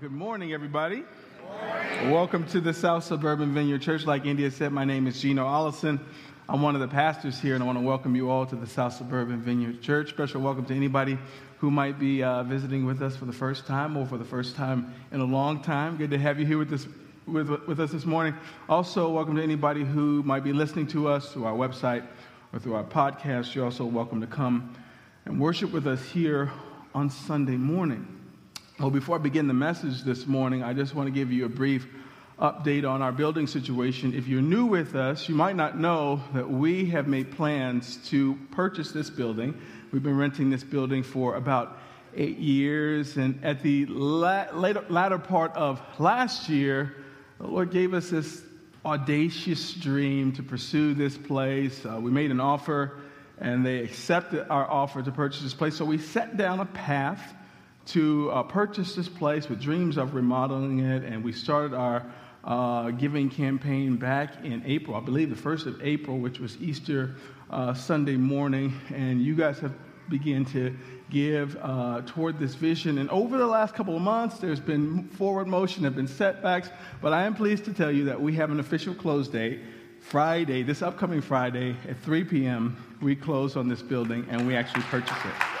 Good morning, everybody. Morning. Welcome to the South Suburban Vineyard Church. Like India said, my name is Gino Allison. I'm one of the pastors here, and I want to welcome you all to the South Suburban Vineyard Church. Special welcome to anybody who might be uh, visiting with us for the first time or for the first time in a long time. Good to have you here with, this, with, with us this morning. Also, welcome to anybody who might be listening to us through our website or through our podcast. You're also welcome to come and worship with us here on Sunday morning. Well, before I begin the message this morning, I just want to give you a brief update on our building situation. If you're new with us, you might not know that we have made plans to purchase this building. We've been renting this building for about eight years, and at the la- later, latter part of last year, the Lord gave us this audacious dream to pursue this place. Uh, we made an offer, and they accepted our offer to purchase this place. So we set down a path to uh, purchase this place with dreams of remodeling it, and we started our uh, giving campaign back in April, I believe the first of April, which was Easter uh, Sunday morning, and you guys have begun to give uh, toward this vision. And over the last couple of months, there's been forward motion, there have been setbacks, but I am pleased to tell you that we have an official close date. Friday, this upcoming Friday at 3 p.m., we close on this building and we actually purchase it.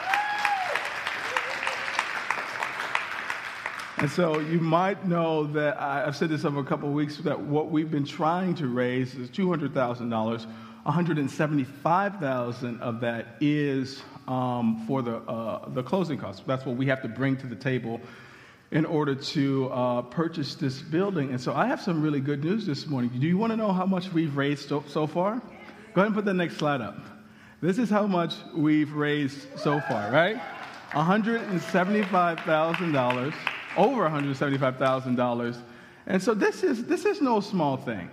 And so you might know that I, have said this over a couple of weeks that what we've been trying to raise is $200,000. 175,000 of that is um, for the, uh, the closing costs. That's what we have to bring to the table in order to uh, purchase this building. And so I have some really good news this morning. Do you want to know how much we've raised so, so far? Go ahead and put the next slide up. This is how much we've raised so far, right? $175,000 over $175,000. And so this is, this is no small thing.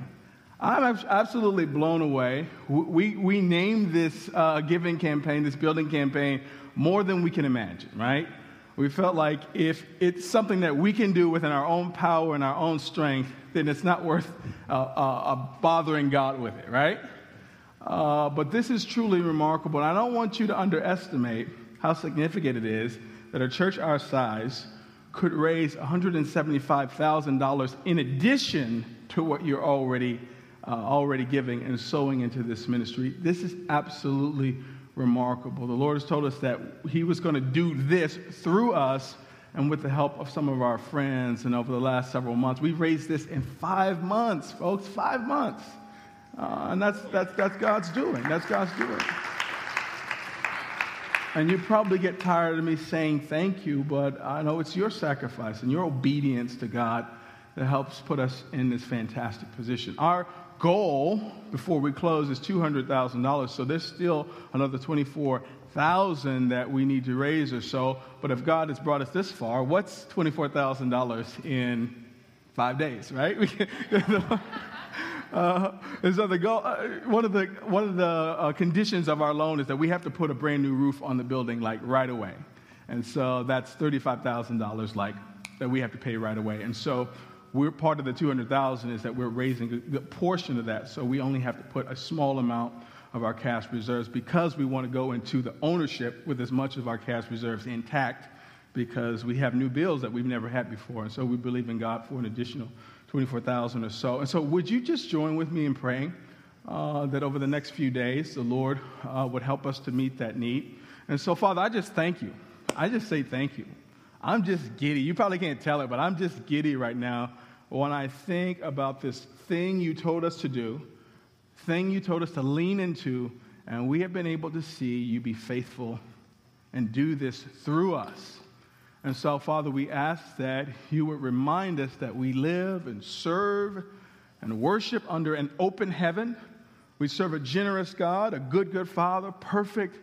I'm absolutely blown away. We, we named this uh, giving campaign, this building campaign, more than we can imagine, right? We felt like if it's something that we can do within our own power and our own strength, then it's not worth uh, uh, uh bothering God with it, right? Uh, but this is truly remarkable. And I don't want you to underestimate how significant it is that a church our size could raise $175,000 in addition to what you're already, uh, already giving and sowing into this ministry. This is absolutely remarkable. The Lord has told us that He was going to do this through us and with the help of some of our friends. And over the last several months, we've raised this in five months, folks, five months. Uh, and that's, that's, that's God's doing. That's God's doing. And you probably get tired of me saying thank you, but I know it's your sacrifice and your obedience to God that helps put us in this fantastic position. Our goal before we close is $200,000, so there's still another 24,000 that we need to raise or so. But if God has brought us this far, what's $24,000 in five days, right? Uh, and so the goal, uh, one of the, one of the uh, conditions of our loan is that we have to put a brand new roof on the building like right away. And so that's $35,000 like that we have to pay right away. And so we're part of the 200,000 is that we're raising a portion of that. So we only have to put a small amount of our cash reserves because we want to go into the ownership with as much of our cash reserves intact because we have new bills that we've never had before. And so we believe in God for an additional 24,000 or so. And so, would you just join with me in praying uh, that over the next few days, the Lord uh, would help us to meet that need? And so, Father, I just thank you. I just say thank you. I'm just giddy. You probably can't tell it, but I'm just giddy right now when I think about this thing you told us to do, thing you told us to lean into, and we have been able to see you be faithful and do this through us. And so, Father, we ask that you would remind us that we live and serve and worship under an open heaven. We serve a generous God, a good, good Father, perfect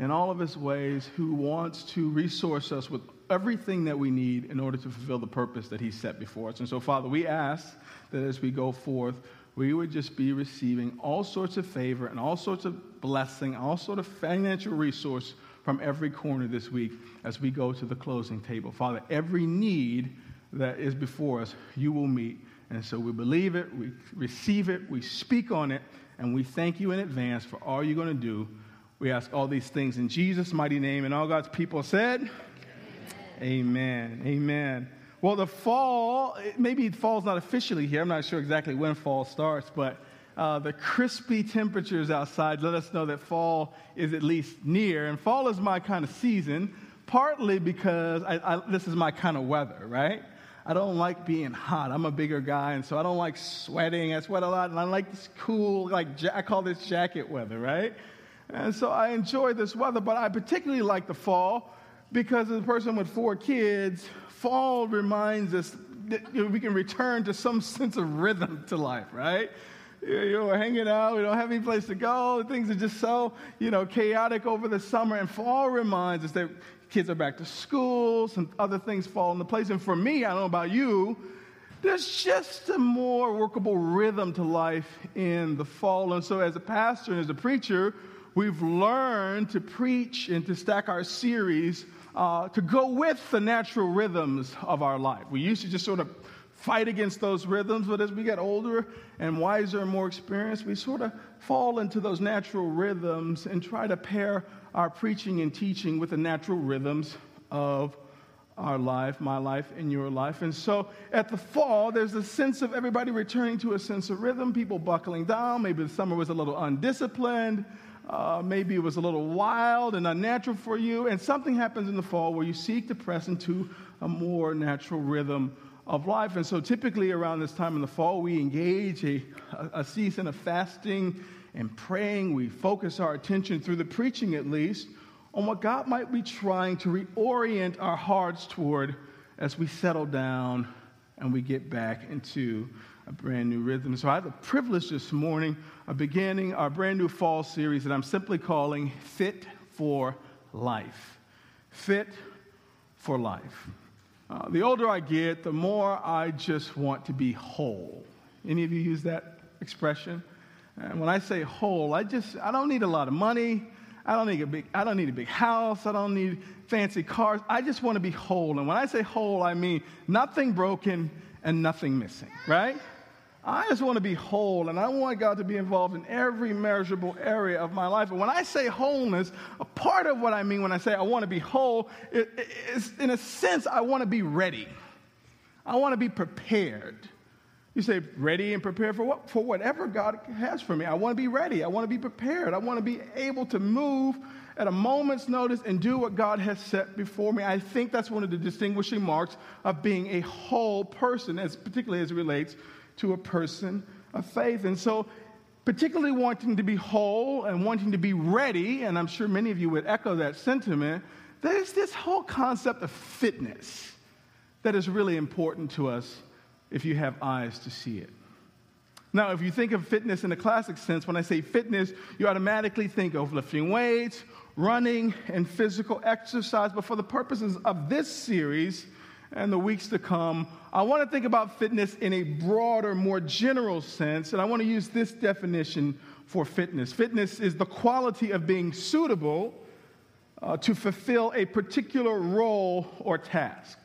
in all of his ways, who wants to resource us with everything that we need in order to fulfill the purpose that he set before us. And so, Father, we ask that as we go forth, we would just be receiving all sorts of favor and all sorts of blessing, all sort of financial resource from every corner this week as we go to the closing table. Father, every need that is before us, you will meet. And so we believe it, we receive it, we speak on it, and we thank you in advance for all you're going to do. We ask all these things in Jesus' mighty name. And all God's people said, Amen. Amen. Amen. Well, the fall, maybe it fall's not officially here. I'm not sure exactly when fall starts, but uh, the crispy temperatures outside let us know that fall is at least near. And fall is my kind of season, partly because I, I, this is my kind of weather, right? I don't like being hot. I'm a bigger guy, and so I don't like sweating. I sweat a lot, and I like this cool, like, I call this jacket weather, right? And so I enjoy this weather, but I particularly like the fall because as a person with four kids, fall reminds us that you know, we can return to some sense of rhythm to life, right? You know, we're hanging out, we don't have any place to go, things are just so, you know, chaotic over the summer. And fall reminds us that kids are back to school, some other things fall into place. And for me, I don't know about you, there's just a more workable rhythm to life in the fall. And so, as a pastor and as a preacher, we've learned to preach and to stack our series uh, to go with the natural rhythms of our life. We used to just sort of fight against those rhythms, but as we get older and wiser and more experienced, we sort of fall into those natural rhythms and try to pair our preaching and teaching with the natural rhythms of our life, my life, and your life. And so at the fall, there's a sense of everybody returning to a sense of rhythm, people buckling down. Maybe the summer was a little undisciplined. Uh, maybe it was a little wild and unnatural for you, and something happens in the fall where you seek to press into a more natural rhythm of life. And so, typically around this time in the fall, we engage a, a season of fasting and praying. We focus our attention, through the preaching at least, on what God might be trying to reorient our hearts toward as we settle down and we get back into a brand new rhythm. So I have the privilege this morning of beginning our brand new fall series that I'm simply calling Fit for Life. Fit for Life. Uh, the older I get, the more I just want to be whole. Any of you use that expression? And when I say whole, I just I don't need a lot of money. I don't need a big I don't need a big house. I don't need fancy cars. I just want to be whole. And when I say whole, I mean nothing broken and nothing missing, right? I just want to be whole, and I want God to be involved in every measurable area of my life. And when I say wholeness, a part of what I mean when I say I want to be whole is, in a sense, I want to be ready. I want to be prepared. You say, ready and prepared for what? For whatever God has for me. I want to be ready. I want to be prepared. I want to be able to move at a moment's notice and do what God has set before me. I think that's one of the distinguishing marks of being a whole person, as particularly as it relates to a person of faith. And so, particularly wanting to be whole and wanting to be ready, and I'm sure many of you would echo that sentiment, there's this whole concept of fitness that is really important to us if you have eyes to see it. Now, if you think of fitness in a classic sense, when I say fitness, you automatically think of lifting weights, running, and physical exercise. But for the purposes of this series, and the weeks to come, I want to think about fitness in a broader, more general sense, and I want to use this definition for fitness. Fitness is the quality of being suitable uh, to fulfill a particular role or task.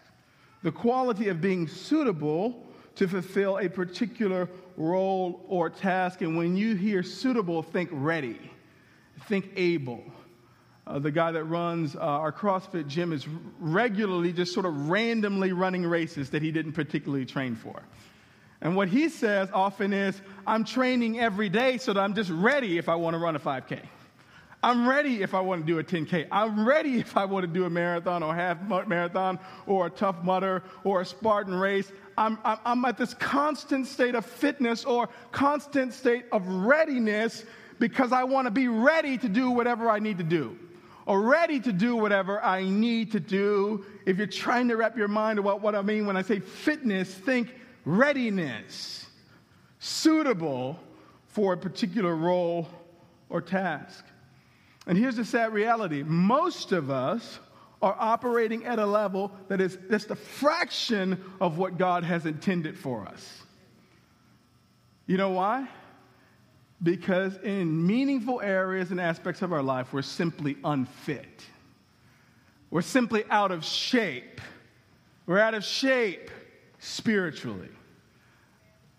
The quality of being suitable to fulfill a particular role or task. And when you hear suitable, think ready, think able, uh, the guy that runs uh, our CrossFit gym is regularly just sort of randomly running races that he didn't particularly train for. And what he says often is, I'm training every day so that I'm just ready if I want to run a 5K. I'm ready if I want to do a 10K. I'm ready if I want to do a marathon or half marathon or a Tough Mudder or a Spartan race. I'm, I'm, I'm at this constant state of fitness or constant state of readiness because I want to be ready to do whatever I need to do or ready to do whatever I need to do. If you're trying to wrap your mind about what I mean when I say fitness, think readiness, suitable for a particular role or task. And here's the sad reality most of us are operating at a level that is just a fraction of what God has intended for us. You know why? Because in meaningful areas and aspects of our life, we're simply unfit. We're simply out of shape. We're out of shape spiritually.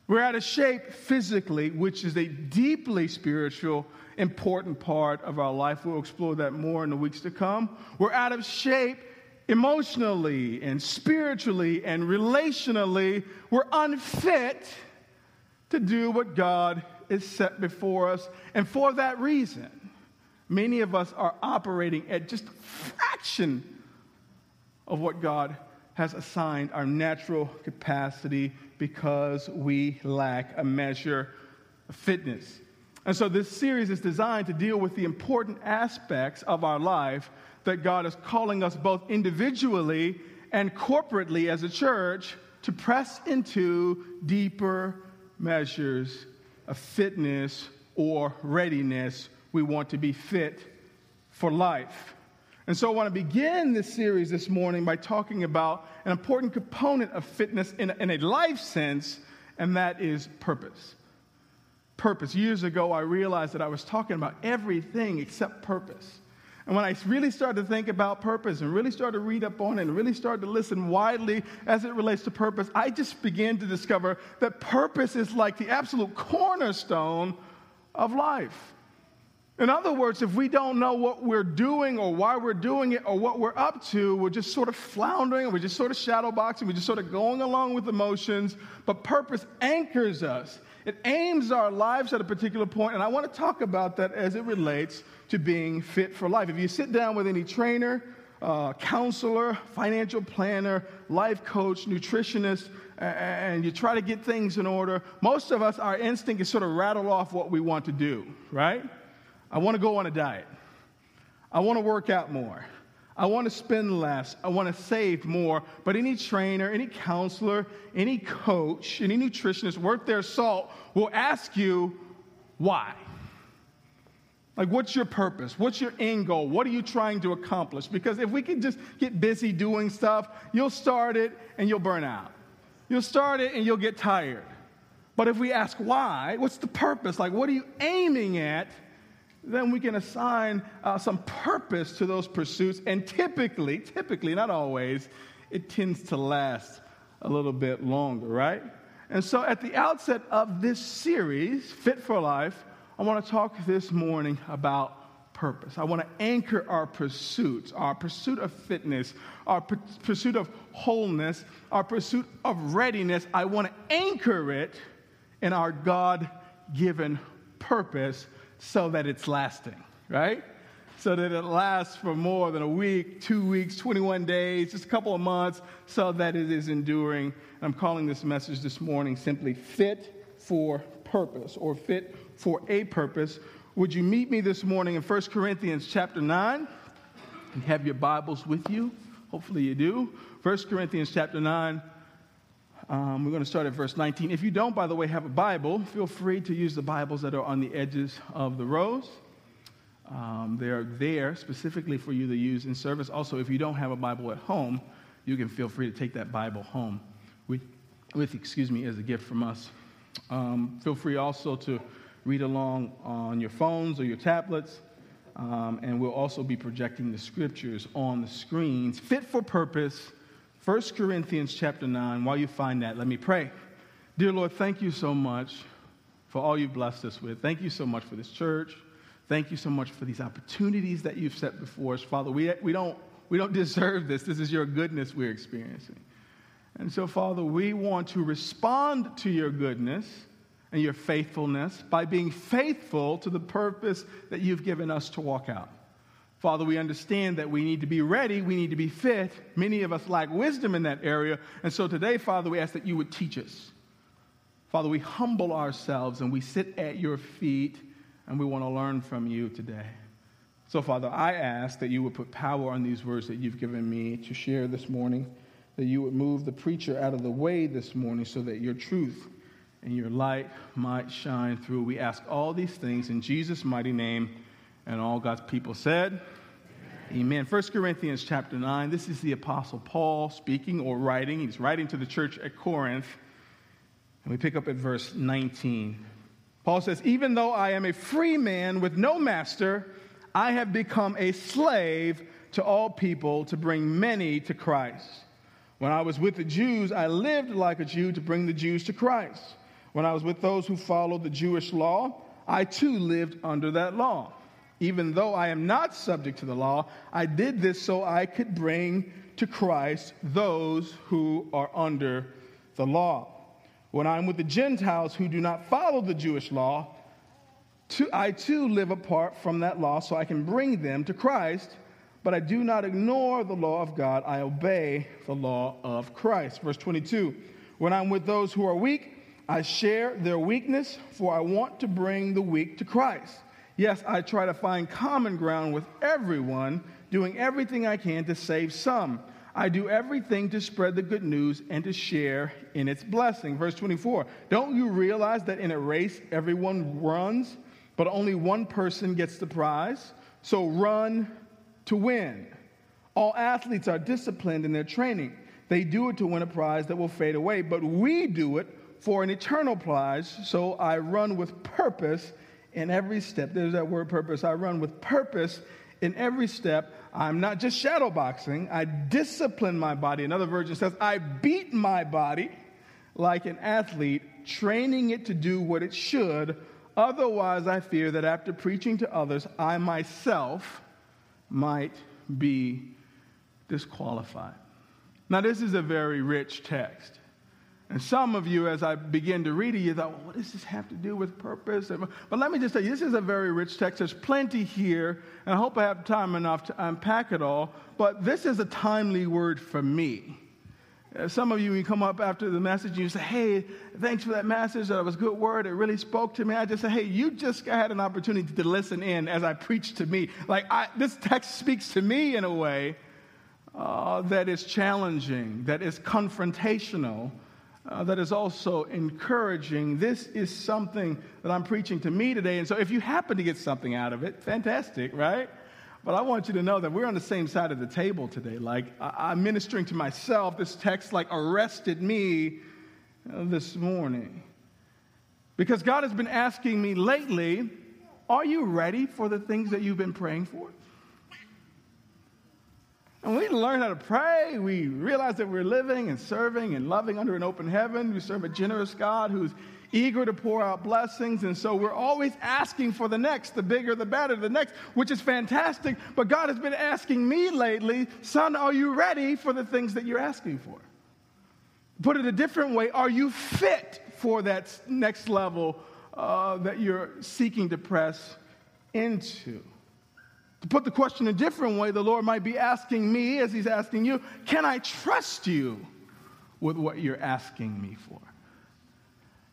We're out of shape physically, which is a deeply spiritual, important part of our life. We'll explore that more in the weeks to come. We're out of shape emotionally and spiritually and relationally, we're unfit to do what God is set before us. And for that reason, many of us are operating at just a fraction of what God has assigned our natural capacity because we lack a measure of fitness. And so, this series is designed to deal with the important aspects of our life that God is calling us both individually and corporately as a church to press into deeper measures of fitness or readiness. We want to be fit for life. And so I want to begin this series this morning by talking about an important component of fitness in a, in a life sense, and that is purpose. Purpose. Years ago, I realized that I was talking about everything except purpose. And when I really started to think about purpose and really started to read up on it and really started to listen widely as it relates to purpose, I just began to discover that purpose is like the absolute cornerstone of life. In other words, if we don't know what we're doing or why we're doing it or what we're up to, we're just sort of floundering, we're just sort of shadowboxing, we're just sort of going along with emotions. But purpose anchors us, it aims our lives at a particular point, and I want to talk about that as it relates to being fit for life. If you sit down with any trainer, uh, counselor, financial planner, life coach, nutritionist, and you try to get things in order, most of us, our instinct is sort of rattle off what we want to do, right? I want to go on a diet. I want to work out more. I want to spend less. I want to save more. But any trainer, any counselor, any coach, any nutritionist worth their salt will ask you why. Like, what's your purpose? What's your end goal? What are you trying to accomplish? Because if we can just get busy doing stuff, you'll start it and you'll burn out. You'll start it and you'll get tired. But if we ask why, what's the purpose? Like, what are you aiming at? Then we can assign uh, some purpose to those pursuits. And typically, typically, not always, it tends to last a little bit longer, right? And so at the outset of this series, Fit for Life, I want to talk this morning about purpose. I want to anchor our pursuits, our pursuit of fitness, our pursuit of wholeness, our pursuit of readiness. I want to anchor it in our God given purpose so that it's lasting, right? So that it lasts for more than a week, two weeks, 21 days, just a couple of months, so that it is enduring. I'm calling this message this morning simply Fit for Purpose or Fit for a Purpose. Would you meet me this morning in 1 Corinthians chapter 9? You have your Bibles with you. Hopefully you do. 1 Corinthians chapter 9. Um, we're going to start at verse 19. If you don't, by the way, have a Bible, feel free to use the Bibles that are on the edges of the rows. Um, they're there specifically for you to use in service. Also, if you don't have a Bible at home, you can feel free to take that Bible home with, with excuse me, as a gift from us. Um, feel free also to read along on your phones or your tablets. Um, and we'll also be projecting the scriptures on the screens, fit for purpose 1 Corinthians chapter 9. While you find that, let me pray. Dear Lord, thank you so much for all you've blessed us with. Thank you so much for this church. Thank you so much for these opportunities that you've set before us. Father, we, we, don't, we don't deserve this. This is your goodness we're experiencing. And so, Father, we want to respond to your goodness and your faithfulness by being faithful to the purpose that you've given us to walk out. Father, we understand that we need to be ready, we need to be fit. Many of us lack wisdom in that area. And so today, Father, we ask that you would teach us. Father, we humble ourselves and we sit at your feet and we want to learn from you today. So, Father, I ask that you would put power on these words that you've given me to share this morning, that you would move the preacher out of the way this morning so that your truth and your light might shine through. We ask all these things in Jesus' mighty name. And all God's people said, Amen. Amen. 1 Corinthians chapter 9. This is the Apostle Paul speaking or writing. He's writing to the church at Corinth. And we pick up at verse 19. Paul says, Even though I am a free man with no master, I have become a slave to all people to bring many to Christ. When I was with the Jews, I lived like a Jew to bring the Jews to Christ. When I was with those who followed the Jewish law, I too lived under that law. Even though I am not subject to the law, I did this so I could bring to Christ those who are under the law. When I'm with the Gentiles who do not follow the Jewish law, I too live apart from that law so I can bring them to Christ, but I do not ignore the law of God. I obey the law of Christ. Verse 22 When I'm with those who are weak, I share their weakness, for I want to bring the weak to Christ. Yes, I try to find common ground with everyone, doing everything I can to save some. I do everything to spread the good news and to share in its blessing. Verse 24 Don't you realize that in a race everyone runs, but only one person gets the prize? So run to win. All athletes are disciplined in their training. They do it to win a prize that will fade away, but we do it for an eternal prize. So I run with purpose in every step. There's that word purpose. I run with purpose in every step. I'm not just shadowboxing, I discipline my body. Another version says, I beat my body like an athlete, training it to do what it should. Otherwise, I fear that after preaching to others, I myself might be disqualified. Now, this is a very rich text. And some of you, as I begin to read it, you thought, well, what does this have to do with purpose? But let me just say, this is a very rich text. There's plenty here, and I hope I have time enough to unpack it all. But this is a timely word for me. Uh, some of you, you come up after the message and you say, hey, thanks for that message. That was a good word. It really spoke to me. I just say, hey, you just had an opportunity to listen in as I preached to me. Like, I, this text speaks to me in a way uh, that is challenging, that is confrontational uh, that is also encouraging. This is something that I'm preaching to me today. And so if you happen to get something out of it, fantastic, right? But I want you to know that we're on the same side of the table today. Like, I- am ministering to myself. This text, like, arrested me uh, this morning. Because God has been asking me lately, are you ready for the things that you've been praying for? And we learn how to pray. We realize that we're living and serving and loving under an open heaven. We serve a generous God who's eager to pour out blessings. And so we're always asking for the next, the bigger, the better, the next, which is fantastic. But God has been asking me lately, son, are you ready for the things that you're asking for? Put it a different way, are you fit for that next level uh, that you're seeking to press into? To put the question a different way, the Lord might be asking me, as He's asking you, can I trust you with what you're asking me for?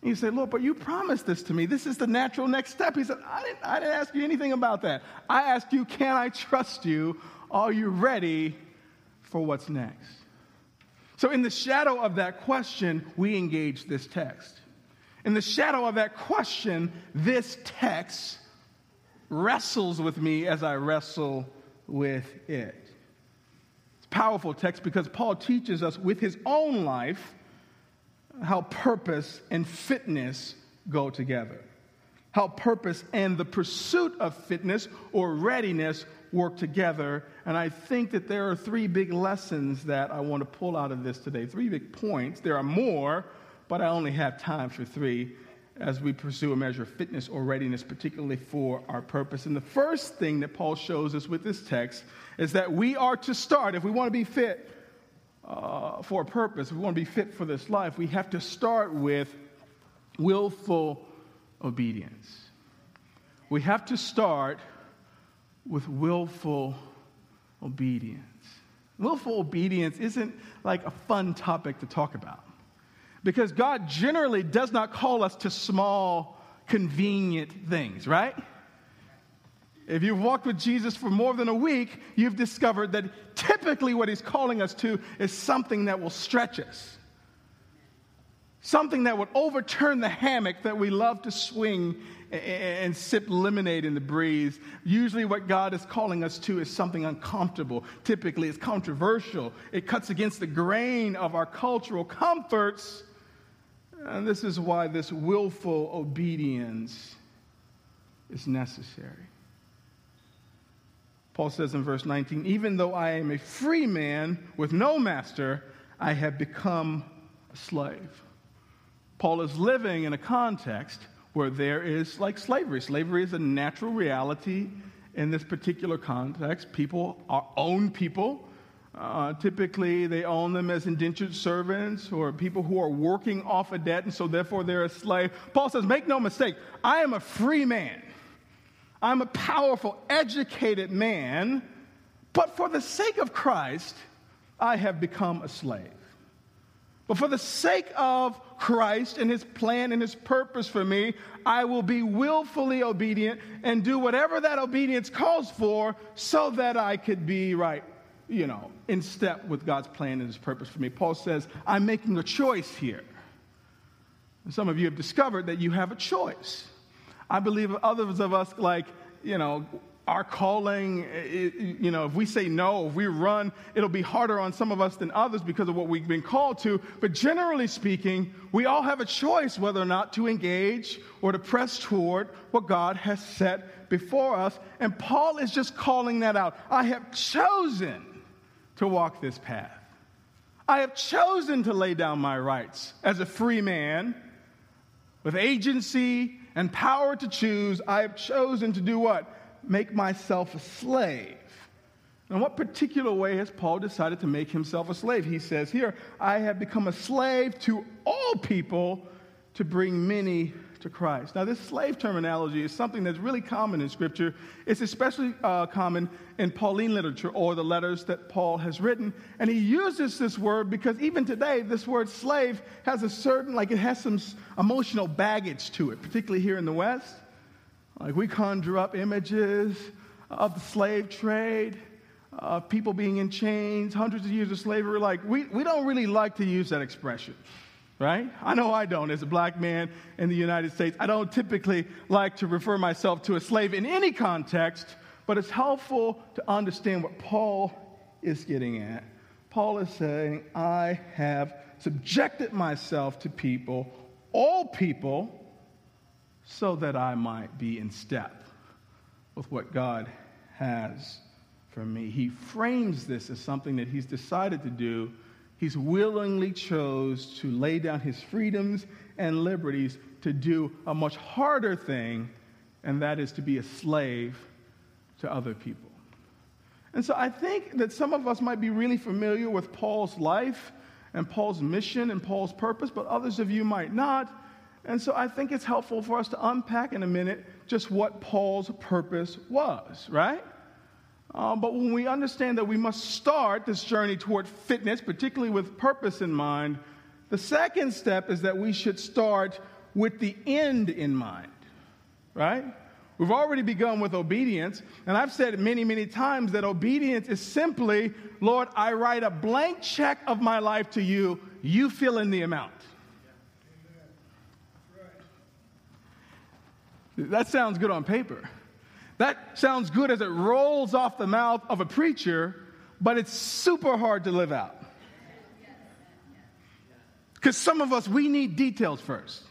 And you say, Lord, but you promised this to me. This is the natural next step. He said, I didn't, I didn't ask you anything about that. I asked you, can I trust you? Are you ready for what's next? So, in the shadow of that question, we engage this text. In the shadow of that question, this text wrestles with me as I wrestle with it. It's a powerful text because Paul teaches us with his own life how purpose and fitness go together. How purpose and the pursuit of fitness or readiness work together. And I think that there are three big lessons that I want to pull out of this today. Three big points. There are more, but I only have time for three as we pursue a measure of fitness or readiness, particularly for our purpose. And the first thing that Paul shows us with this text is that we are to start, if we want to be fit uh, for a purpose, if we want to be fit for this life, we have to start with willful obedience. We have to start with willful obedience. Willful obedience isn't like a fun topic to talk about. Because God generally does not call us to small, convenient things, right? If you've walked with Jesus for more than a week, you've discovered that typically what he's calling us to is something that will stretch us. Something that would overturn the hammock that we love to swing and sip lemonade in the breeze. Usually, what God is calling us to is something uncomfortable. Typically, it's controversial. It cuts against the grain of our cultural comforts and this is why this willful obedience is necessary. Paul says in verse 19, even though I am a free man with no master, I have become a slave. Paul is living in a context where there is like slavery. Slavery is a natural reality in this particular context. People are own people Uh, typically, they own them as indentured servants or people who are working off a debt, and so therefore they're a slave. Paul says, Make no mistake, I am a free man. I'm a powerful, educated man, but for the sake of Christ, I have become a slave. But for the sake of Christ and his plan and his purpose for me, I will be willfully obedient and do whatever that obedience calls for so that I could be right, you know, in step with God's plan and his purpose for me. Paul says, I'm making a choice here. And some of you have discovered that you have a choice. I believe others of us, like, you know, our calling, you know, if we say no, if we run, it'll be harder on some of us than others because of what we've been called to. But generally speaking, we all have a choice whether or not to engage or to press toward what God has set before us. And Paul is just calling that out. I have chosen to walk this path. I have chosen to lay down my rights as a free man with agency and power to choose. I have chosen to do what? make myself a slave. In what particular way has Paul decided to make himself a slave? He says here, I have become a slave to all people to bring many to Christ. Now, this slave terminology is something that's really common in Scripture. It's especially uh, common in Pauline literature or the letters that Paul has written. And he uses this word because even today, this word slave has a certain, like, it has some emotional baggage to it, particularly here in the West. Like we conjure up images of the slave trade, of people being in chains, hundreds of years of slavery. Like we, we don't really like to use that expression, right? I know I don't as a black man in the United States. I don't typically like to refer myself to a slave in any context, but it's helpful to understand what Paul is getting at. Paul is saying, I have subjected myself to people, all people, so that I might be in step with what God has for me. He frames this as something that he's decided to do. He's willingly chose to lay down his freedoms and liberties to do a much harder thing, and that is to be a slave to other people. And so I think that some of us might be really familiar with Paul's life and Paul's mission and Paul's purpose, but others of you might not. And so I think it's helpful for us to unpack in a minute just what Paul's purpose was, right? Uh, but when we understand that we must start this journey toward fitness, particularly with purpose in mind, the second step is that we should start with the end in mind, right? We've already begun with obedience, and I've said many, many times that obedience is simply, Lord, I write a blank check of my life to you, you fill in the amount. That sounds good on paper. That sounds good as it rolls off the mouth of a preacher, but it's super hard to live out. Because some of us, we need details first.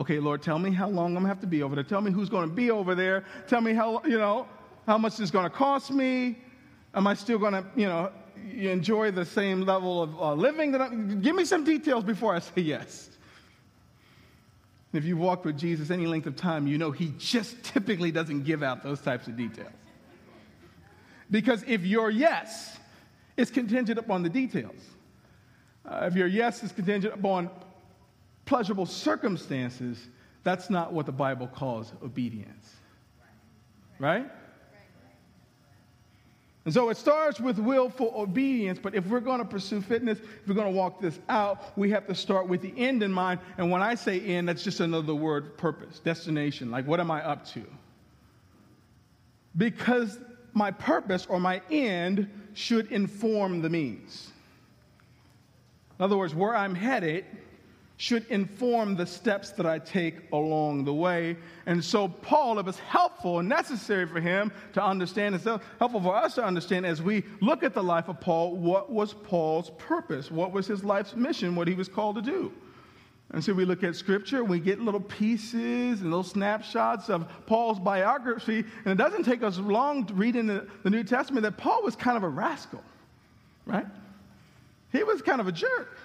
Okay, Lord, tell me how long I'm gonna have to be over there. Tell me who's gonna be over there. Tell me how, you know, how much it's gonna cost me. Am I still gonna, you know, enjoy the same level of uh, living that I'm, give me some details before I say yes. If you've walked with Jesus any length of time, you know he just typically doesn't give out those types of details. Because if your yes is contingent upon the details, uh, if your yes is contingent upon pleasurable circumstances, that's not what the Bible calls obedience. Right? And so it starts with willful obedience, but if we're going to pursue fitness, if we're going to walk this out, we have to start with the end in mind. And when I say end, that's just another word purpose, destination. Like, what am I up to? Because my purpose or my end should inform the means. In other words, where I'm headed should inform the steps that I take along the way. And so, Paul, it was helpful and necessary for him to understand, it's helpful for us to understand as we look at the life of Paul, what was Paul's purpose? What was his life's mission? What he was called to do? And so we look at scripture, we get little pieces and little snapshots of Paul's biography, and it doesn't take us long to read in the, the New Testament that Paul was kind of a rascal, right? He was kind of a jerk.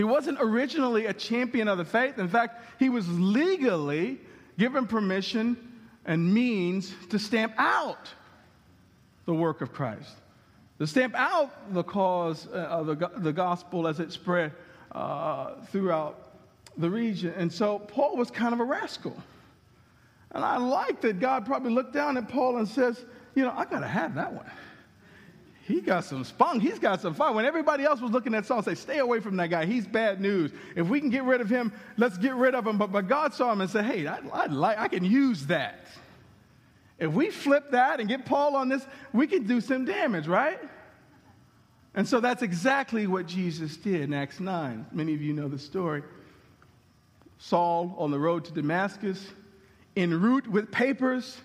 He wasn't originally a champion of the faith. In fact, he was legally given permission and means to stamp out the work of Christ. to stamp out the cause uh, of the, the gospel as it spread uh, throughout the region. And so Paul was kind of a rascal. And I like that God probably looked down at Paul and says, You know, I got to have that one. He got some spunk. He's got some fun. When everybody else was looking at Saul, and say, stay away from that guy. He's bad news. If we can get rid of him, let's get rid of him. But, but God saw him and said, hey, I, I, like, I can use that. If we flip that and get Paul on this, we can do some damage, right? And so that's exactly what Jesus did in Acts 9. Many of you know the story. Saul on the road to Damascus, en route with papers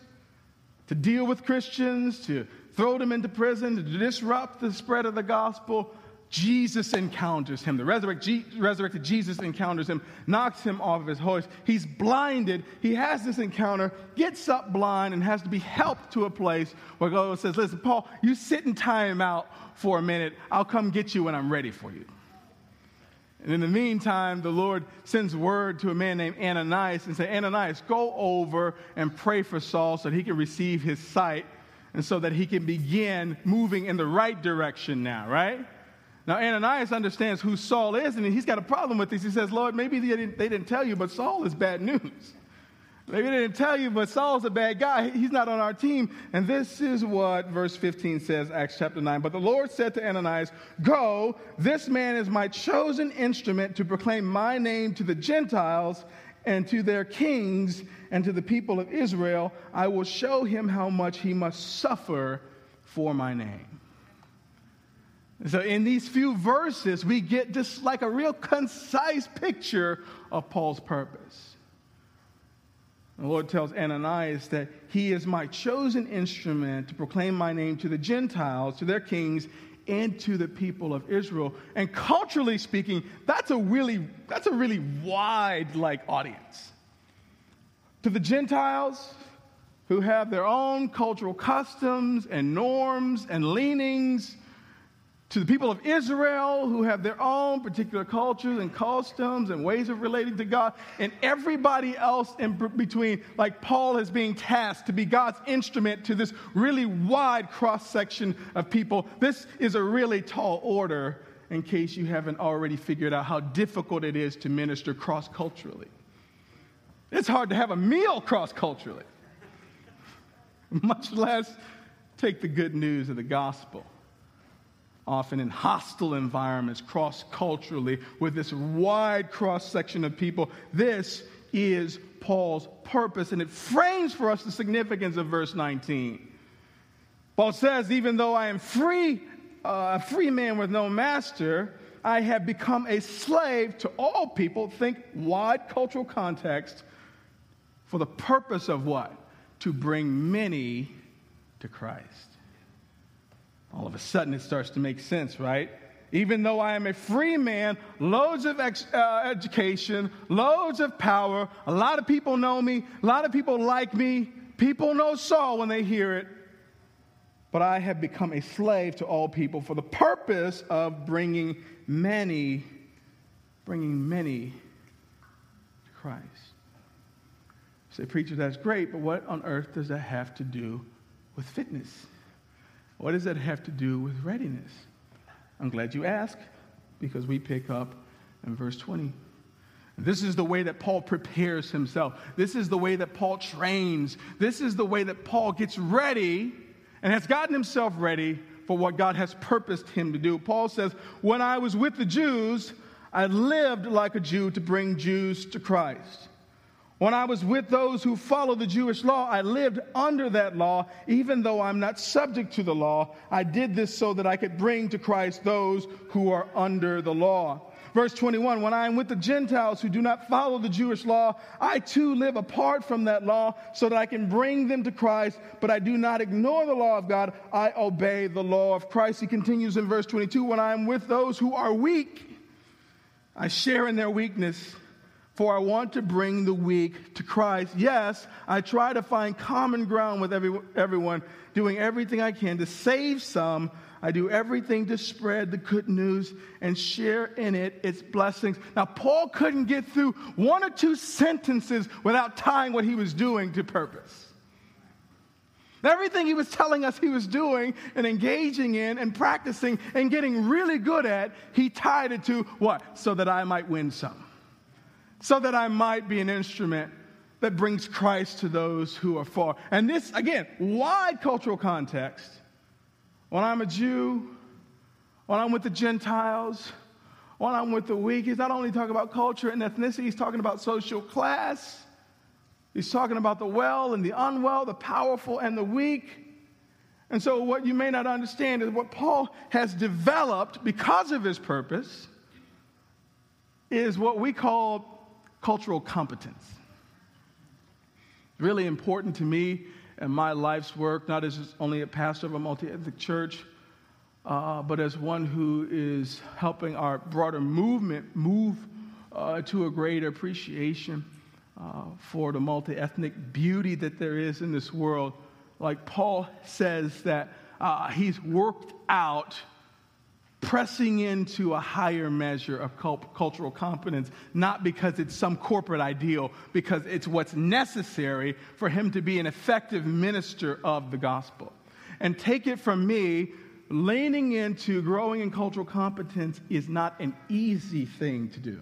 to deal with Christians, to throw them into prison, to disrupt the spread of the gospel. Jesus encounters him. The resurrected Jesus encounters him, knocks him off of his horse. He's blinded. He has this encounter, gets up blind, and has to be helped to a place where God says, Listen, Paul, you sit and time out for a minute. I'll come get you when I'm ready for you. And in the meantime, the Lord sends word to a man named Ananias and say, Ananias, go over and pray for Saul so that he can receive his sight and so that he can begin moving in the right direction now, right? Now, Ananias understands who Saul is, and he's got a problem with this. He says, Lord, maybe they didn't, they didn't tell you, but Saul is bad news. Maybe they didn't tell you, but Saul's a bad guy. He's not on our team. And this is what verse 15 says, Acts chapter 9. But the Lord said to Ananias, Go, this man is my chosen instrument to proclaim my name to the Gentiles and to their kings and to the people of Israel. I will show him how much he must suffer for my name. So, in these few verses, we get just like a real concise picture of Paul's purpose. The Lord tells Ananias that he is my chosen instrument to proclaim my name to the Gentiles, to their kings, and to the people of Israel. And culturally speaking, that's a really, that's a really wide like audience. To the Gentiles who have their own cultural customs and norms and leanings, to the people of Israel who have their own particular cultures and customs and ways of relating to God, and everybody else in between, like Paul is being tasked to be God's instrument to this really wide cross section of people. This is a really tall order in case you haven't already figured out how difficult it is to minister cross culturally. It's hard to have a meal cross culturally, much less take the good news of the gospel often in hostile environments, cross culturally, with this wide cross section of people. This is Paul's purpose, and it frames for us the significance of verse 19. Paul says, Even though I am free, uh, a free man with no master, I have become a slave to all people. Think wide cultural context for the purpose of what? To bring many to Christ all of a sudden it starts to make sense, right? Even though I am a free man, loads of ex- uh, education, loads of power, a lot of people know me, a lot of people like me, people know Saul when they hear it. But I have become a slave to all people for the purpose of bringing many, bringing many to Christ. say, preacher, that's great, but what on earth does that have to do with fitness? What does that have to do with readiness? I'm glad you asked because we pick up in verse 20. This is the way that Paul prepares himself. This is the way that Paul trains. This is the way that Paul gets ready and has gotten himself ready for what God has purposed him to do. Paul says, When I was with the Jews, I lived like a Jew to bring Jews to Christ. When I was with those who follow the Jewish law, I lived under that law, even though I'm not subject to the law. I did this so that I could bring to Christ those who are under the law. Verse 21 When I am with the Gentiles who do not follow the Jewish law, I too live apart from that law so that I can bring them to Christ, but I do not ignore the law of God. I obey the law of Christ. He continues in verse 22 When I am with those who are weak, I share in their weakness for I want to bring the weak to Christ. Yes, I try to find common ground with every, everyone, doing everything I can to save some. I do everything to spread the good news and share in it its blessings. Now, Paul couldn't get through one or two sentences without tying what he was doing to purpose. Everything he was telling us he was doing and engaging in and practicing and getting really good at, he tied it to what? So that I might win some. So that I might be an instrument that brings Christ to those who are far. And this, again, wide cultural context. When I'm a Jew, when I'm with the Gentiles, when I'm with the weak, he's not only talking about culture and ethnicity, he's talking about social class. He's talking about the well and the unwell, the powerful and the weak. And so, what you may not understand is what Paul has developed because of his purpose is what we call cultural competence. Really important to me and my life's work, not as only a pastor of a multi ethnic church, uh, but as one who is helping our broader movement move uh, to a greater appreciation uh, for the multi ethnic beauty that there is in this world. Like Paul says, that uh, he's worked out pressing into a higher measure of cultural competence, not because it's some corporate ideal, because it's what's necessary for him to be an effective minister of the gospel. And take it from me, leaning into growing in cultural competence is not an easy thing to do.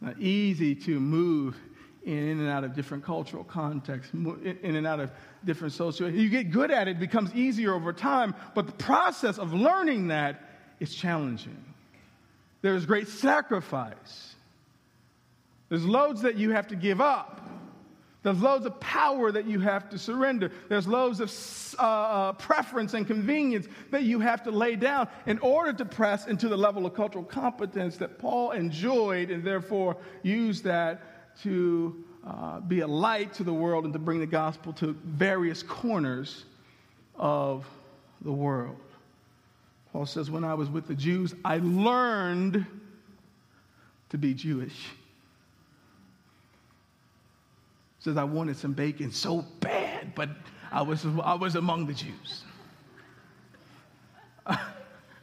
Not easy to move in and out of different cultural contexts, in and out of different social. You get good at it, it becomes easier over time, but the process of learning that is challenging. There's great sacrifice. There's loads that you have to give up. There's loads of power that you have to surrender. There's loads of uh, uh, preference and convenience that you have to lay down in order to press into the level of cultural competence that Paul enjoyed and therefore used that to uh, be a light to the world and to bring the gospel to various corners of the world. Paul says, When I was with the Jews, I learned to be Jewish says I wanted some bacon so bad, but I was, I was among the Jews.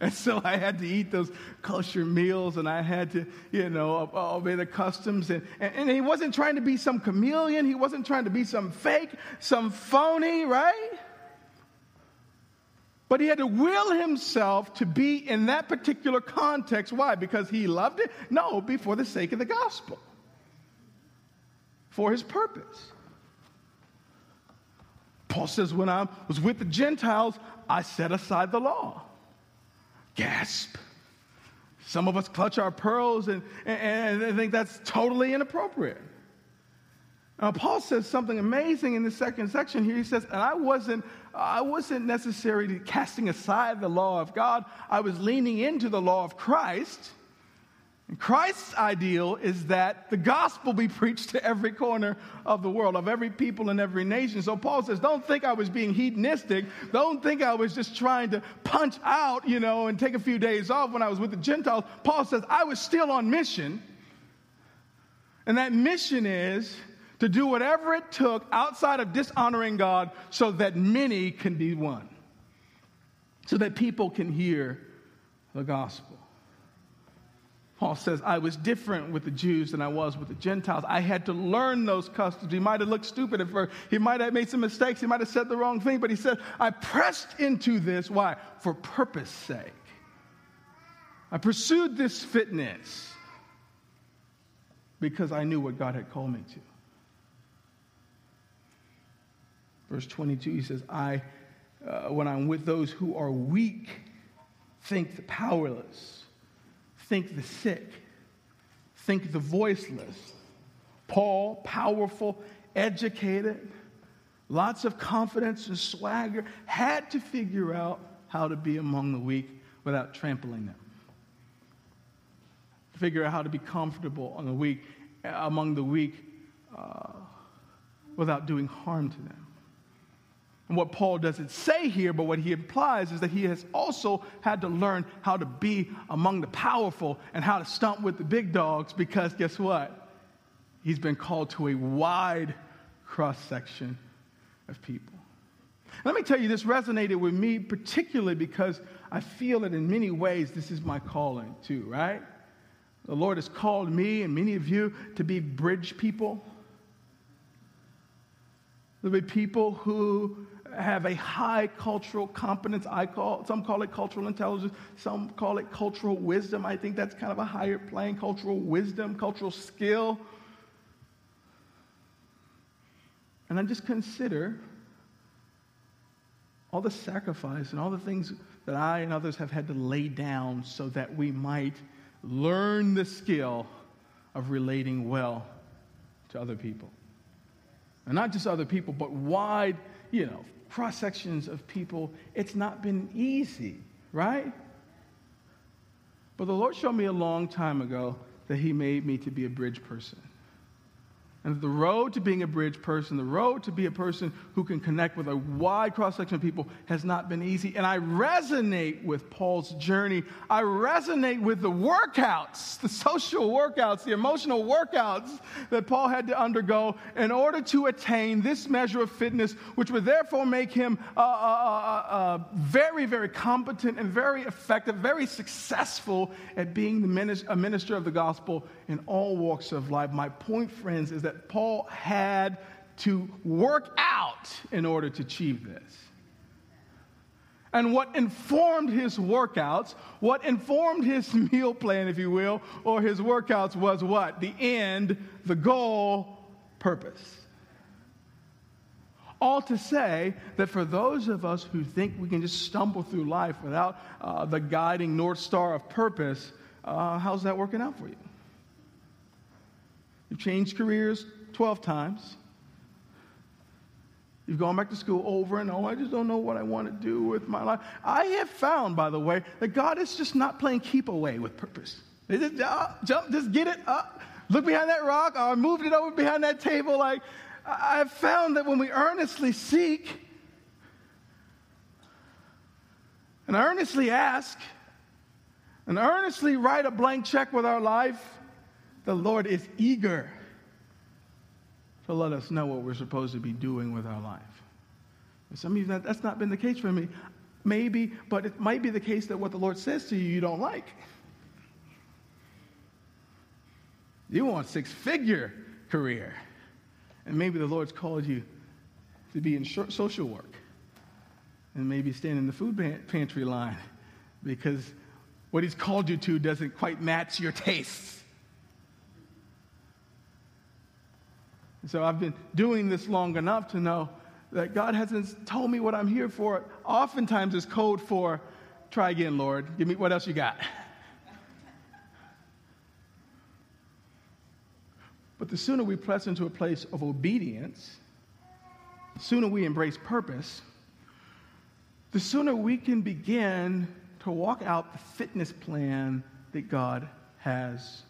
and so I had to eat those kosher meals and I had to, you know, obey the customs. And, and, and he wasn't trying to be some chameleon. He wasn't trying to be some fake, some phony, right? But he had to will himself to be in that particular context. Why? Because he loved it? No, be for the sake of the gospel for his purpose. Paul says, When I was with the Gentiles, I set aside the law. Gasp. Some of us clutch our pearls and, and, and think that's totally inappropriate. Now, Paul says something amazing in the second section here. He says, and I wasn't, I wasn't necessarily casting aside the law of God. I was leaning into the law of Christ Christ's ideal is that the gospel be preached to every corner of the world, of every people and every nation. So Paul says, don't think I was being hedonistic. Don't think I was just trying to punch out, you know, and take a few days off when I was with the Gentiles. Paul says, I was still on mission. And that mission is to do whatever it took outside of dishonoring God so that many can be won, so that people can hear the gospel. Paul says, I was different with the Jews than I was with the Gentiles. I had to learn those customs. He might have looked stupid at first. He might have made some mistakes. He might have said the wrong thing, but he said, I pressed into this. Why? For purpose sake. I pursued this fitness because I knew what God had called me to. Verse 22, he says, I, uh, when I'm with those who are weak, think the powerless think the sick, think the voiceless. Paul, powerful, educated, lots of confidence and swagger, had to figure out how to be among the weak without trampling them. Figure out how to be comfortable on the weak, among the weak uh, without doing harm to them. And what Paul doesn't say here, but what he implies is that he has also had to learn how to be among the powerful and how to stump with the big dogs because guess what? He's been called to a wide cross section of people. Let me tell you, this resonated with me particularly because I feel that in many ways this is my calling too, right? The Lord has called me and many of you to be bridge people There'll be people who have a high cultural competence. I call some call it cultural intelligence, some call it cultural wisdom. I think that's kind of a higher plane, cultural wisdom, cultural skill. And I just consider all the sacrifice and all the things that I and others have had to lay down so that we might learn the skill of relating well to other people. And not just other people, but wide, you know, cross sections of people. It's not been easy, right? But the Lord showed me a long time ago that He made me to be a bridge person. And the road to being a bridge person, the road to be a person who can connect with a wide cross section of people has not been easy. And I resonate with Paul's journey. I resonate with the workouts, the social workouts, the emotional workouts that Paul had to undergo in order to attain this measure of fitness, which would therefore make him uh, uh, uh, uh very, very competent and very effective, very successful at being the minister, a minister of the gospel in all walks of life. My point, friends, is that Paul had to work out in order to achieve this. And what informed his workouts, what informed his meal plan, if you will, or his workouts was what? The end, the goal, purpose. All to say that for those of us who think we can just stumble through life without uh, the guiding North Star of purpose, uh, how's that working out for you? You've changed careers 12 times. You've gone back to school over and over. I just don't know what I want to do with my life. I have found, by the way, that God is just not playing keep away with purpose. Just uh, jump, just get it up, look behind that rock, I moved it over behind that table. Like I've found that when we earnestly seek and earnestly ask and earnestly write a blank check with our life, the Lord is eager to let us know what we're supposed to be doing with our life. And some of you, that, that's not been the case for me. Maybe, but it might be the case that what the Lord says to you, you don't like. You want six figure career. And maybe the Lord's called you to be in social work and maybe stand in the food pantry line because what he's called you to doesn't quite match your tastes. So I've been doing this long enough to know that God hasn't told me what I'm here for. Oftentimes it's code for try again, Lord. Give me what else you got. But the sooner we press into a place of obedience, the sooner we embrace purpose, the sooner we can begin to walk out the fitness plan that God has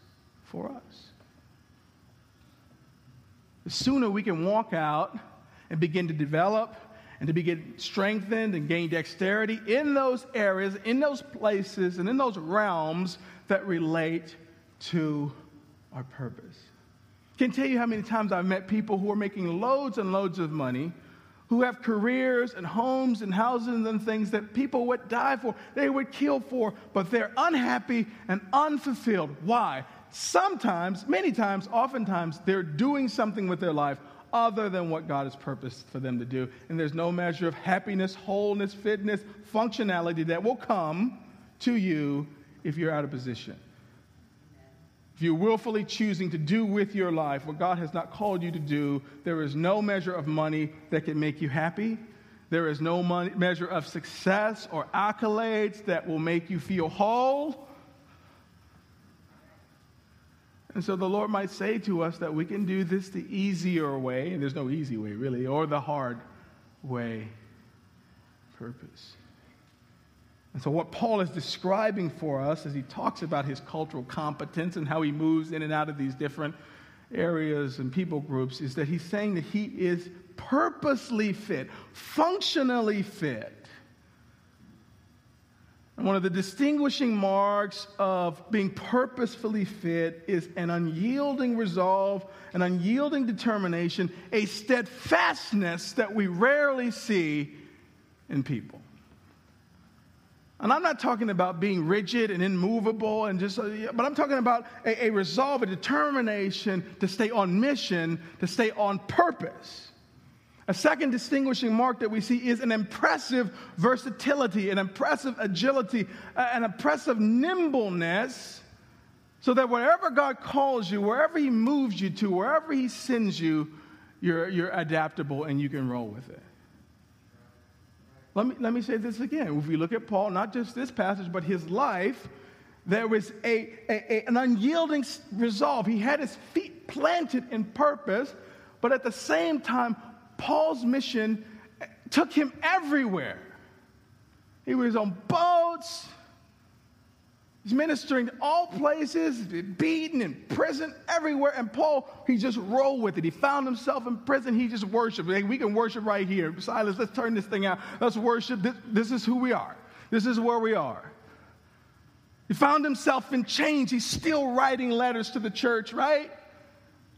for us the sooner we can walk out and begin to develop and to begin strengthened and gain dexterity in those areas, in those places, and in those realms that relate to our purpose. Can tell you how many times I've met people who are making loads and loads of money, who have careers and homes and houses and things that people would die for, they would kill for, but they're unhappy and unfulfilled. Why? Sometimes, many times, oftentimes, they're doing something with their life other than what God has purposed for them to do. And there's no measure of happiness, wholeness, fitness, functionality that will come to you if you're out of position. If you're willfully choosing to do with your life what God has not called you to do, there is no measure of money that can make you happy. There is no money, measure of success or accolades that will make you feel whole and so the Lord might say to us that we can do this the easier way, and there's no easy way really, or the hard way purpose. And so, what Paul is describing for us as he talks about his cultural competence and how he moves in and out of these different areas and people groups is that he's saying that he is purposely fit, functionally fit and one of the distinguishing marks of being purposefully fit is an unyielding resolve, an unyielding determination, a steadfastness that we rarely see in people. And I'm not talking about being rigid and immovable and just, but I'm talking about a, a resolve, a determination to stay on mission, to stay on purpose. A second distinguishing mark that we see is an impressive versatility, an impressive agility, an impressive nimbleness, so that wherever God calls you, wherever He moves you to, wherever He sends you, you're, you're adaptable and you can roll with it. Let me, let me say this again. If we look at Paul, not just this passage, but his life, there was a, a, a, an unyielding resolve. He had his feet planted in purpose, but at the same time, Paul's mission took him everywhere. He was on boats, he's ministering to all places, beaten in prison, everywhere. And Paul, he just rolled with it. He found himself in prison, he just worshiped. Hey, we can worship right here. Silas, let's turn this thing out. Let's worship. This, this is who we are, this is where we are. He found himself in change. He's still writing letters to the church, right?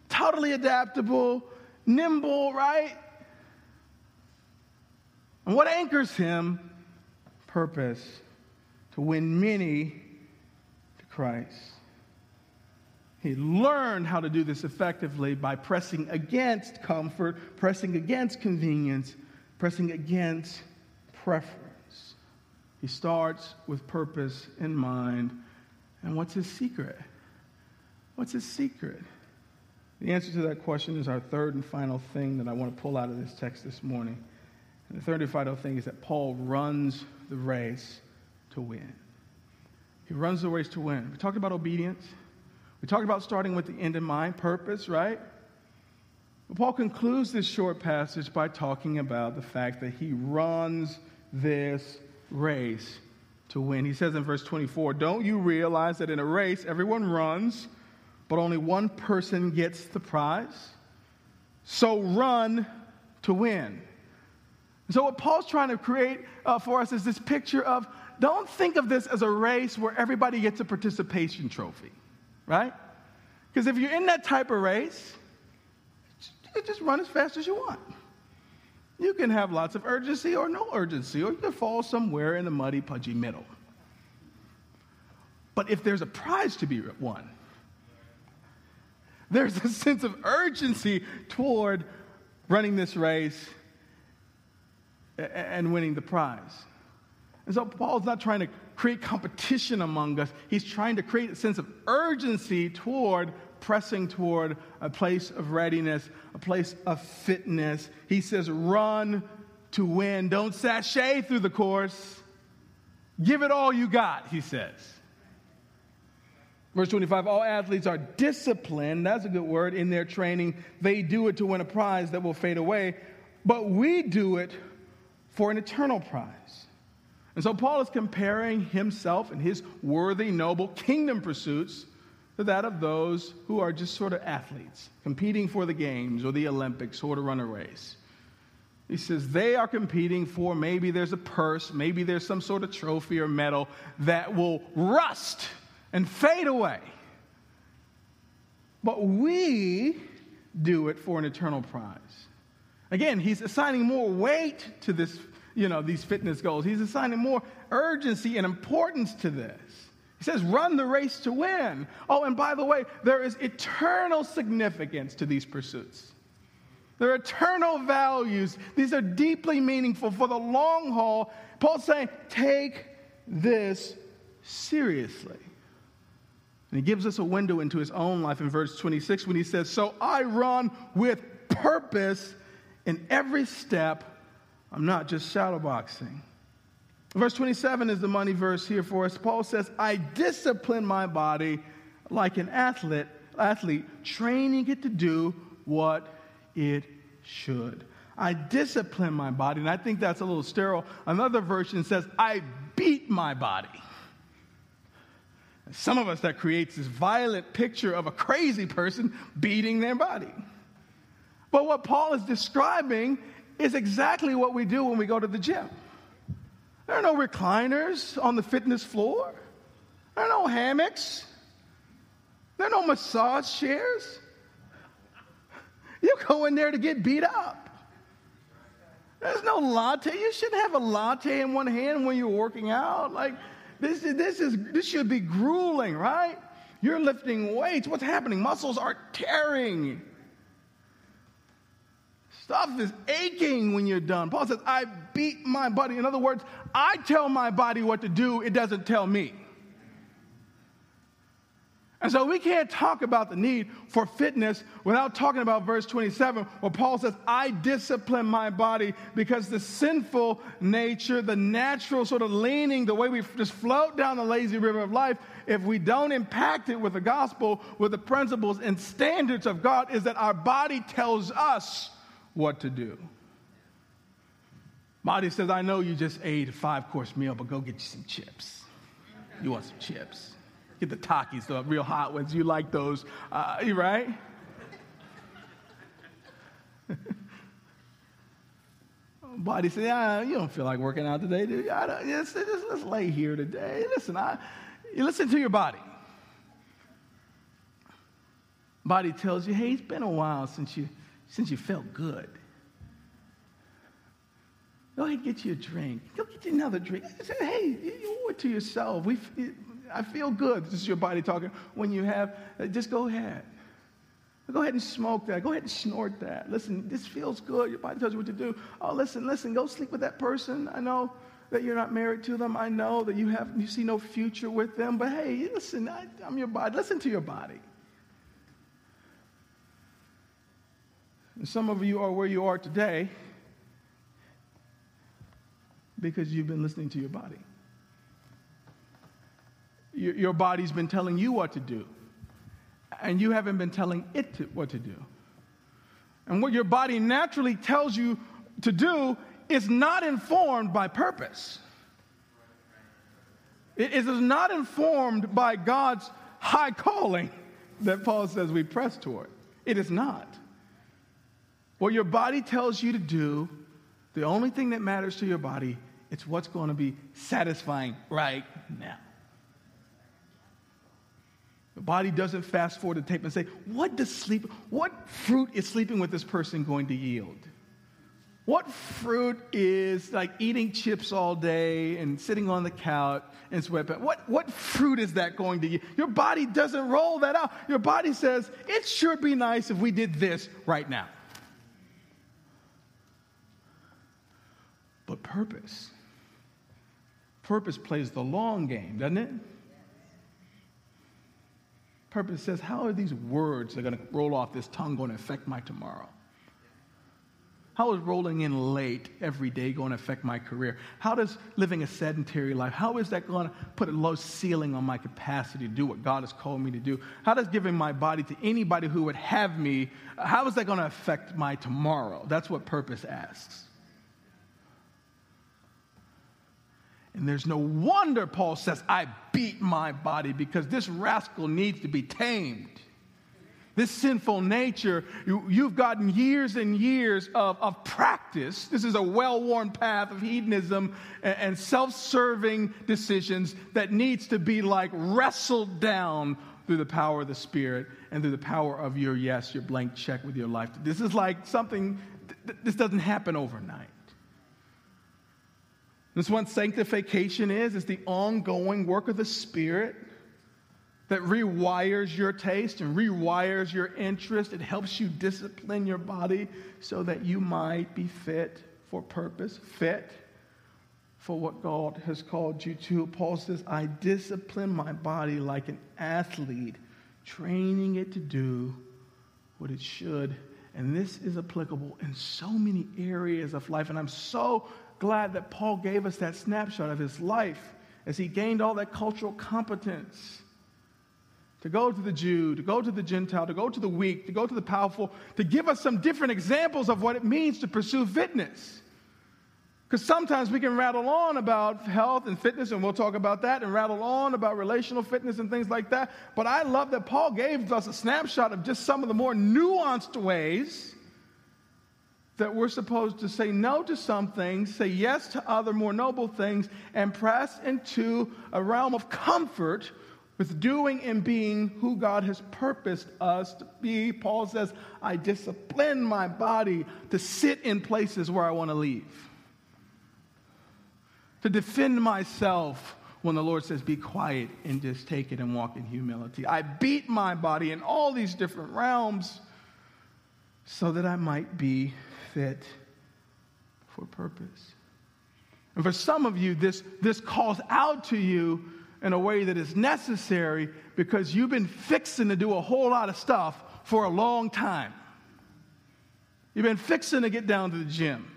Totally adaptable, nimble, right? And what anchors him? Purpose to win many to Christ. He learned how to do this effectively by pressing against comfort, pressing against convenience, pressing against preference. He starts with purpose in mind. And what's his secret? What's his secret? The answer to that question is our third and final thing that I want to pull out of this text this morning. The third and final thing is that Paul runs the race to win. He runs the race to win. We talked about obedience. We talked about starting with the end in mind, purpose, right? But Paul concludes this short passage by talking about the fact that he runs this race to win. He says in verse 24, Don't you realize that in a race everyone runs, but only one person gets the prize? So run to win. So, what Paul's trying to create uh, for us is this picture of don't think of this as a race where everybody gets a participation trophy, right? Because if you're in that type of race, you just run as fast as you want. You can have lots of urgency or no urgency, or you can fall somewhere in the muddy, pudgy middle. But if there's a prize to be won, there's a sense of urgency toward running this race and winning the prize. And so Paul's not trying to create competition among us, he's trying to create a sense of urgency toward pressing toward a place of readiness, a place of fitness. He says, run to win. Don't sashay through the course. Give it all you got, he says. Verse 25 All athletes are disciplined, that's a good word, in their training. They do it to win a prize that will fade away, but we do it for an eternal prize. And so Paul is comparing himself and his worthy, noble kingdom pursuits to that of those who are just sort of athletes, competing for the games or the Olympics or to run a race. He says they are competing for maybe there's a purse, maybe there's some sort of trophy or medal that will rust and fade away. But we do it for an eternal prize. Again, he's assigning more weight to this, you know, these fitness goals. He's assigning more urgency and importance to this. He says, run the race to win. Oh, and by the way, there is eternal significance to these pursuits. There are eternal values. These are deeply meaningful for the long haul. Paul's saying, take this seriously. And he gives us a window into his own life in verse 26 when he says, So I run with purpose in every step. I'm not just shadowboxing. Verse 27 is the money verse here for us. Paul says, I discipline my body like an athlete, athlete, training it to do what it should. I discipline my body, and I think that's a little sterile. Another version says, I beat my body. Some of us, that creates this violent picture of a crazy person beating their body. But what Paul is describing is exactly what we do when we go to the gym. There are no recliners on the fitness floor. There are no hammocks. There are no massage chairs. You go in there to get beat up. There's no latte. You shouldn't have a latte in one hand when you're working out. Like this, this is this should be grueling, right? You're lifting weights. What's happening? Muscles are tearing. Stuff is aching when you're done. Paul says, I beat my body. In other words, I tell my body what to do, it doesn't tell me. And so we can't talk about the need for fitness without talking about verse 27, where Paul says, I discipline my body because the sinful nature, the natural sort of leaning, the way we just float down the lazy river of life, if we don't impact it with the gospel, with the principles and standards of God, is that our body tells us what to do. Body says, I know you just ate a five course meal, but go get you some chips. You want some chips. Get the Takis, the real hot ones. You like those, uh, right? Body says, yeah, you don't feel like working out today, do you? I don't, just, just, let's lay here today. Listen, I, listen to your body. Body tells you, hey, it's been a while since you, since you felt good. Go ahead and get you a drink. Go get you another drink. I said, hey, you owe it to yourself. We, I feel good. This is your body talking. When you have, uh, just go ahead. Go ahead and smoke that. Go ahead and snort that. Listen, this feels good. Your body tells you what to do. Oh, listen, listen. Go sleep with that person. I know that you're not married to them. I know that you have you see no future with them. But hey, listen, I, I'm your body. Listen to your body. And some of you are where you are today because you've been listening to your body. Your, your body's been telling you what to do, and you haven't been telling it to, what to do. And what your body naturally tells you to do is not informed by purpose. It is not informed by God's high calling that Paul says we press toward. It is not. What your body tells you to do, the only thing that matters to your body, it's what's going to be satisfying right now. The body doesn't fast forward the tape and say, what does sleep, what fruit is sleeping with this person going to yield? What fruit is like eating chips all day and sitting on the couch and sweatpants? What, what fruit is that going to yield? Your body doesn't roll that out. Your body says, it sure be nice if we did this right now. But purpose, purpose plays the long game, doesn't it? purpose says, how are these words that are going to roll off this tongue going to affect my tomorrow? How is rolling in late every day going to affect my career? How does living a sedentary life, how is that going to put a low ceiling on my capacity to do what God has called me to do? How does giving my body to anybody who would have me, how is that going to affect my tomorrow? That's what purpose asks. And there's no wonder Paul says, I beat my body because this rascal needs to be tamed. This sinful nature, you, have gotten years and years of, of practice. This is a well worn path of hedonism and, and self serving decisions that needs to be like wrestled down through the power of the Spirit and through the power of your yes, your blank check with your life. This is like something, th- this doesn't happen overnight. This what sanctification is, it's the ongoing work of the Spirit that rewires your taste and rewires your interest. It helps you discipline your body so that you might be fit for purpose, fit for what God has called you to. Paul says, I discipline my body like an athlete, training it to do what it should. And this is applicable in so many areas of life. And I'm so glad that Paul gave us that snapshot of his life as he gained all that cultural competence to go to the Jew, to go to the Gentile, to go to the weak, to go to the powerful, to give us some different examples of what it means to pursue fitness. Because sometimes we can rattle on about health and fitness, and we'll talk about that, and rattle on about relational fitness and things like that. But I love that Paul gave us a snapshot of just some of the more nuanced ways that we're supposed to say no to some things, say yes to other more noble things, and press into a realm of comfort with doing and being who God has purposed us to be. Paul says, I discipline my body to sit in places where I want to leave, to defend myself when the Lord says, Be quiet and just take it and walk in humility. I beat my body in all these different realms so that I might be fit for purpose. And for some of you, this, this calls out to you in a way that is necessary because you've been fixing to do a whole lot of stuff for a long time. You've been fixing to get down to the gym.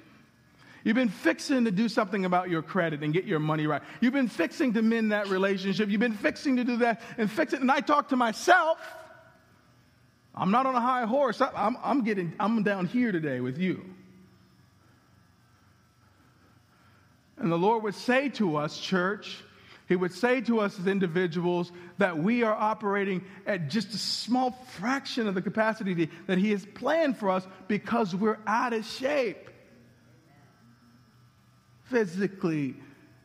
You've been fixing to do something about your credit and get your money right. You've been fixing to mend that relationship. You've been fixing to do that and fix it. And I talk to myself. I'm not on a high horse. I'm, I'm getting, I'm down here today with you. And the Lord would say to us, church, He would say to us as individuals that we are operating at just a small fraction of the capacity that He has planned for us because we're out of shape. Physically,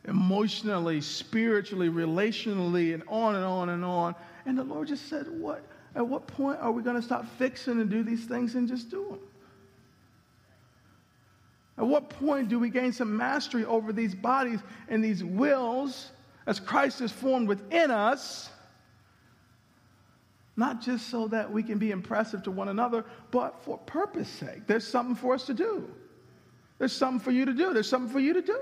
emotionally, spiritually, relationally, and on and on and on. And the Lord just said, What? At what point are we going to stop fixing and do these things and just do them? At what point do we gain some mastery over these bodies and these wills as Christ is formed within us? Not just so that we can be impressive to one another, but for purpose sake. There's something for us to do. There's something for you to do. There's something for you to do.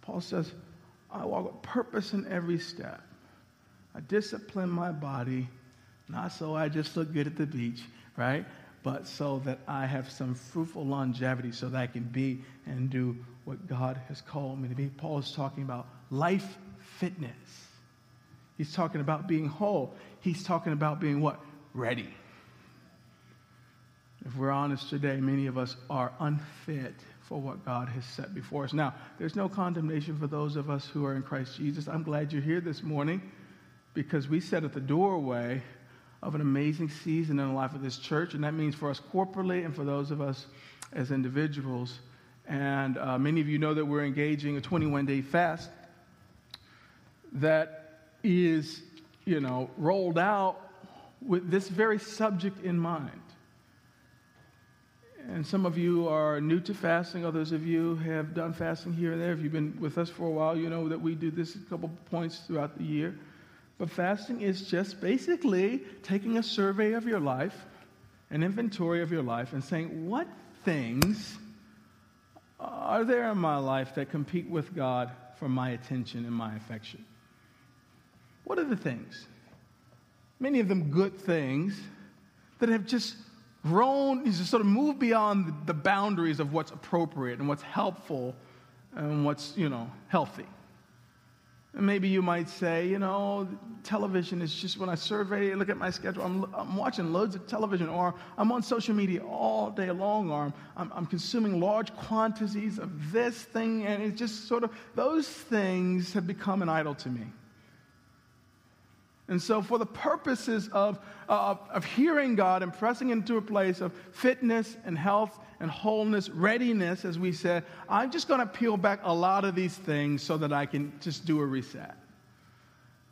Paul says, I walk with purpose in every step. I discipline my body not so I just look good at the beach, right? But so that I have some fruitful longevity so that I can be and do what God has called me to be. Paul is talking about life fitness. He's talking about being whole. He's talking about being what? Ready. If we're honest today, many of us are unfit for what God has set before us. Now, there's no condemnation for those of us who are in Christ Jesus. I'm glad you're here this morning because we sat at the doorway of an amazing season in the life of this church, and that means for us corporately and for those of us as individuals. And uh, many of you know that we're engaging a 21 day fast that is, you know, rolled out with this very subject in mind. And some of you are new to fasting, others of you have done fasting here and there. If you've been with us for a while, you know that we do this a couple points throughout the year. But fasting is just basically taking a survey of your life, an inventory of your life, and saying, what things are there in my life that compete with God for my attention and my affection? What are the things? Many of them good things that have just grown, just sort of moved beyond the boundaries of what's appropriate and what's helpful and what's, you know, healthy. And maybe you might say, you know, television is just when I survey, look at my schedule, I'm, I'm watching loads of television, or I'm on social media all day long, or I'm, I'm consuming large quantities of this thing, and it's just sort of, those things have become an idol to me. And so, for the purposes of, uh, of hearing God and pressing into a place of fitness and health and wholeness, readiness, as we said, I'm just going to peel back a lot of these things so that I can just do a reset.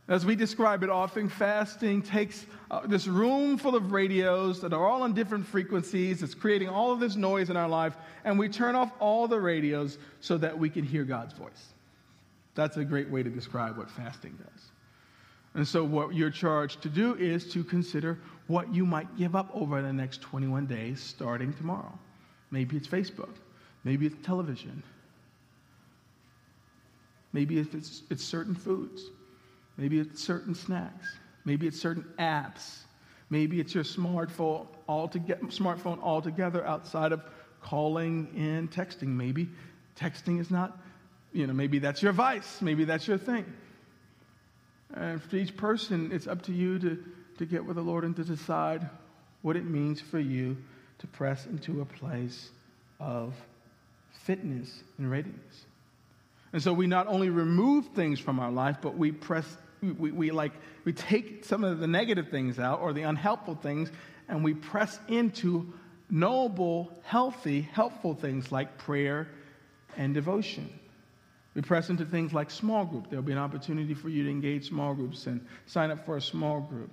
As we describe it often, fasting takes uh, this room full of radios that are all on different frequencies. It's creating all of this noise in our life, and we turn off all the radios so that we can hear God's voice. That's a great way to describe what fasting does. And so, what you're charged to do is to consider what you might give up over the next 21 days starting tomorrow. Maybe it's Facebook, maybe it's television, maybe it's, it's certain foods, maybe it's certain snacks, maybe it's certain apps, maybe it's your smartphone smartphone altogether outside of calling and texting. Maybe texting is not, you know, maybe that's your vice, maybe that's your thing. And for each person, it's up to you to, to get with the Lord and to decide what it means for you to press into a place of fitness and readiness. And so we not only remove things from our life, but we press, we, we, like, we take some of the negative things out or the unhelpful things and we press into knowable, healthy, helpful things like prayer and devotion. We press into things like small group. There'll be an opportunity for you to engage small groups and sign up for a small group.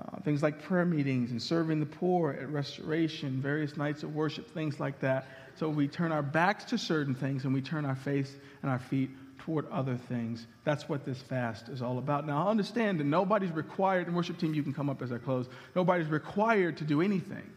Uh, things like prayer meetings and serving the poor at restoration, various nights of worship, things like that. So we turn our backs to certain things and we turn our face and our feet toward other things. That's what this fast is all about. Now, understand that nobody's required, and worship team, you can come up as I close. Nobody's required to do anything.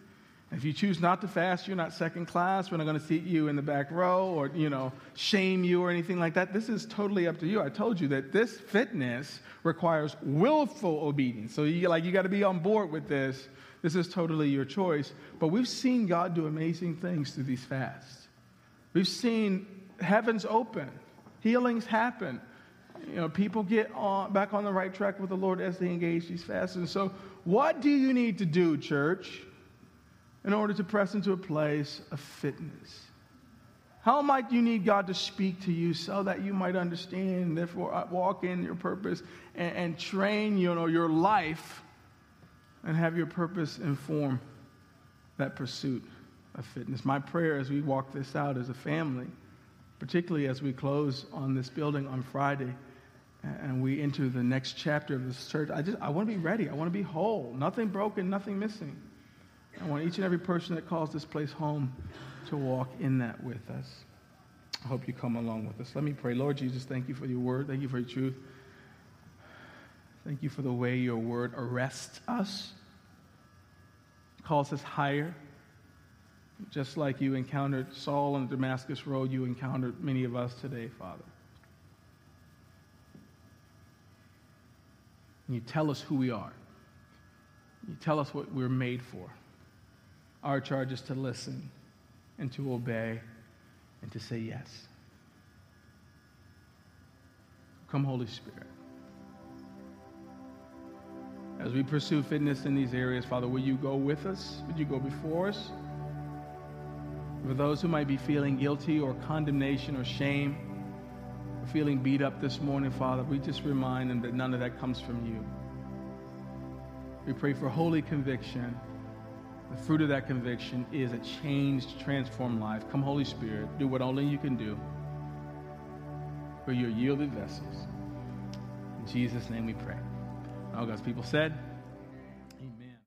If you choose not to fast, you're not second class. We're not going to seat you in the back row or, you know, shame you or anything like that. This is totally up to you. I told you that this fitness requires willful obedience. So, you, like, you got to be on board with this. This is totally your choice. But we've seen God do amazing things through these fasts. We've seen heavens open, healings happen. You know, people get on, back on the right track with the Lord as they engage these fasts. And so, what do you need to do, church? In order to press into a place of fitness? How might you need God to speak to you so that you might understand, and therefore uh, walk in your purpose and, and train you know, your life and have your purpose inform that pursuit of fitness? My prayer as we walk this out as a family, particularly as we close on this building on Friday and we enter the next chapter of this church, I just I want to be ready. I want to be whole. Nothing broken, nothing missing. I want each and every person that calls this place home to walk in that with us. I hope you come along with us. Let me pray. Lord Jesus, thank you for your word. Thank you for your truth. Thank you for the way your word arrests us, calls us higher. Just like you encountered Saul on the Damascus Road, you encountered many of us today, Father. And you tell us who we are. You tell us what we're made for. Our charge is to listen and to obey and to say yes. Come, Holy Spirit. As we pursue fitness in these areas, Father, will you go with us? Would you go before us? For those who might be feeling guilty or condemnation or shame, or feeling beat up this morning, Father, we just remind them that none of that comes from you. We pray for holy conviction the fruit of that conviction is a changed, transformed life. Come, Holy Spirit, do what only you can do for your yielded vessels. In Jesus' name we pray. All God's people said,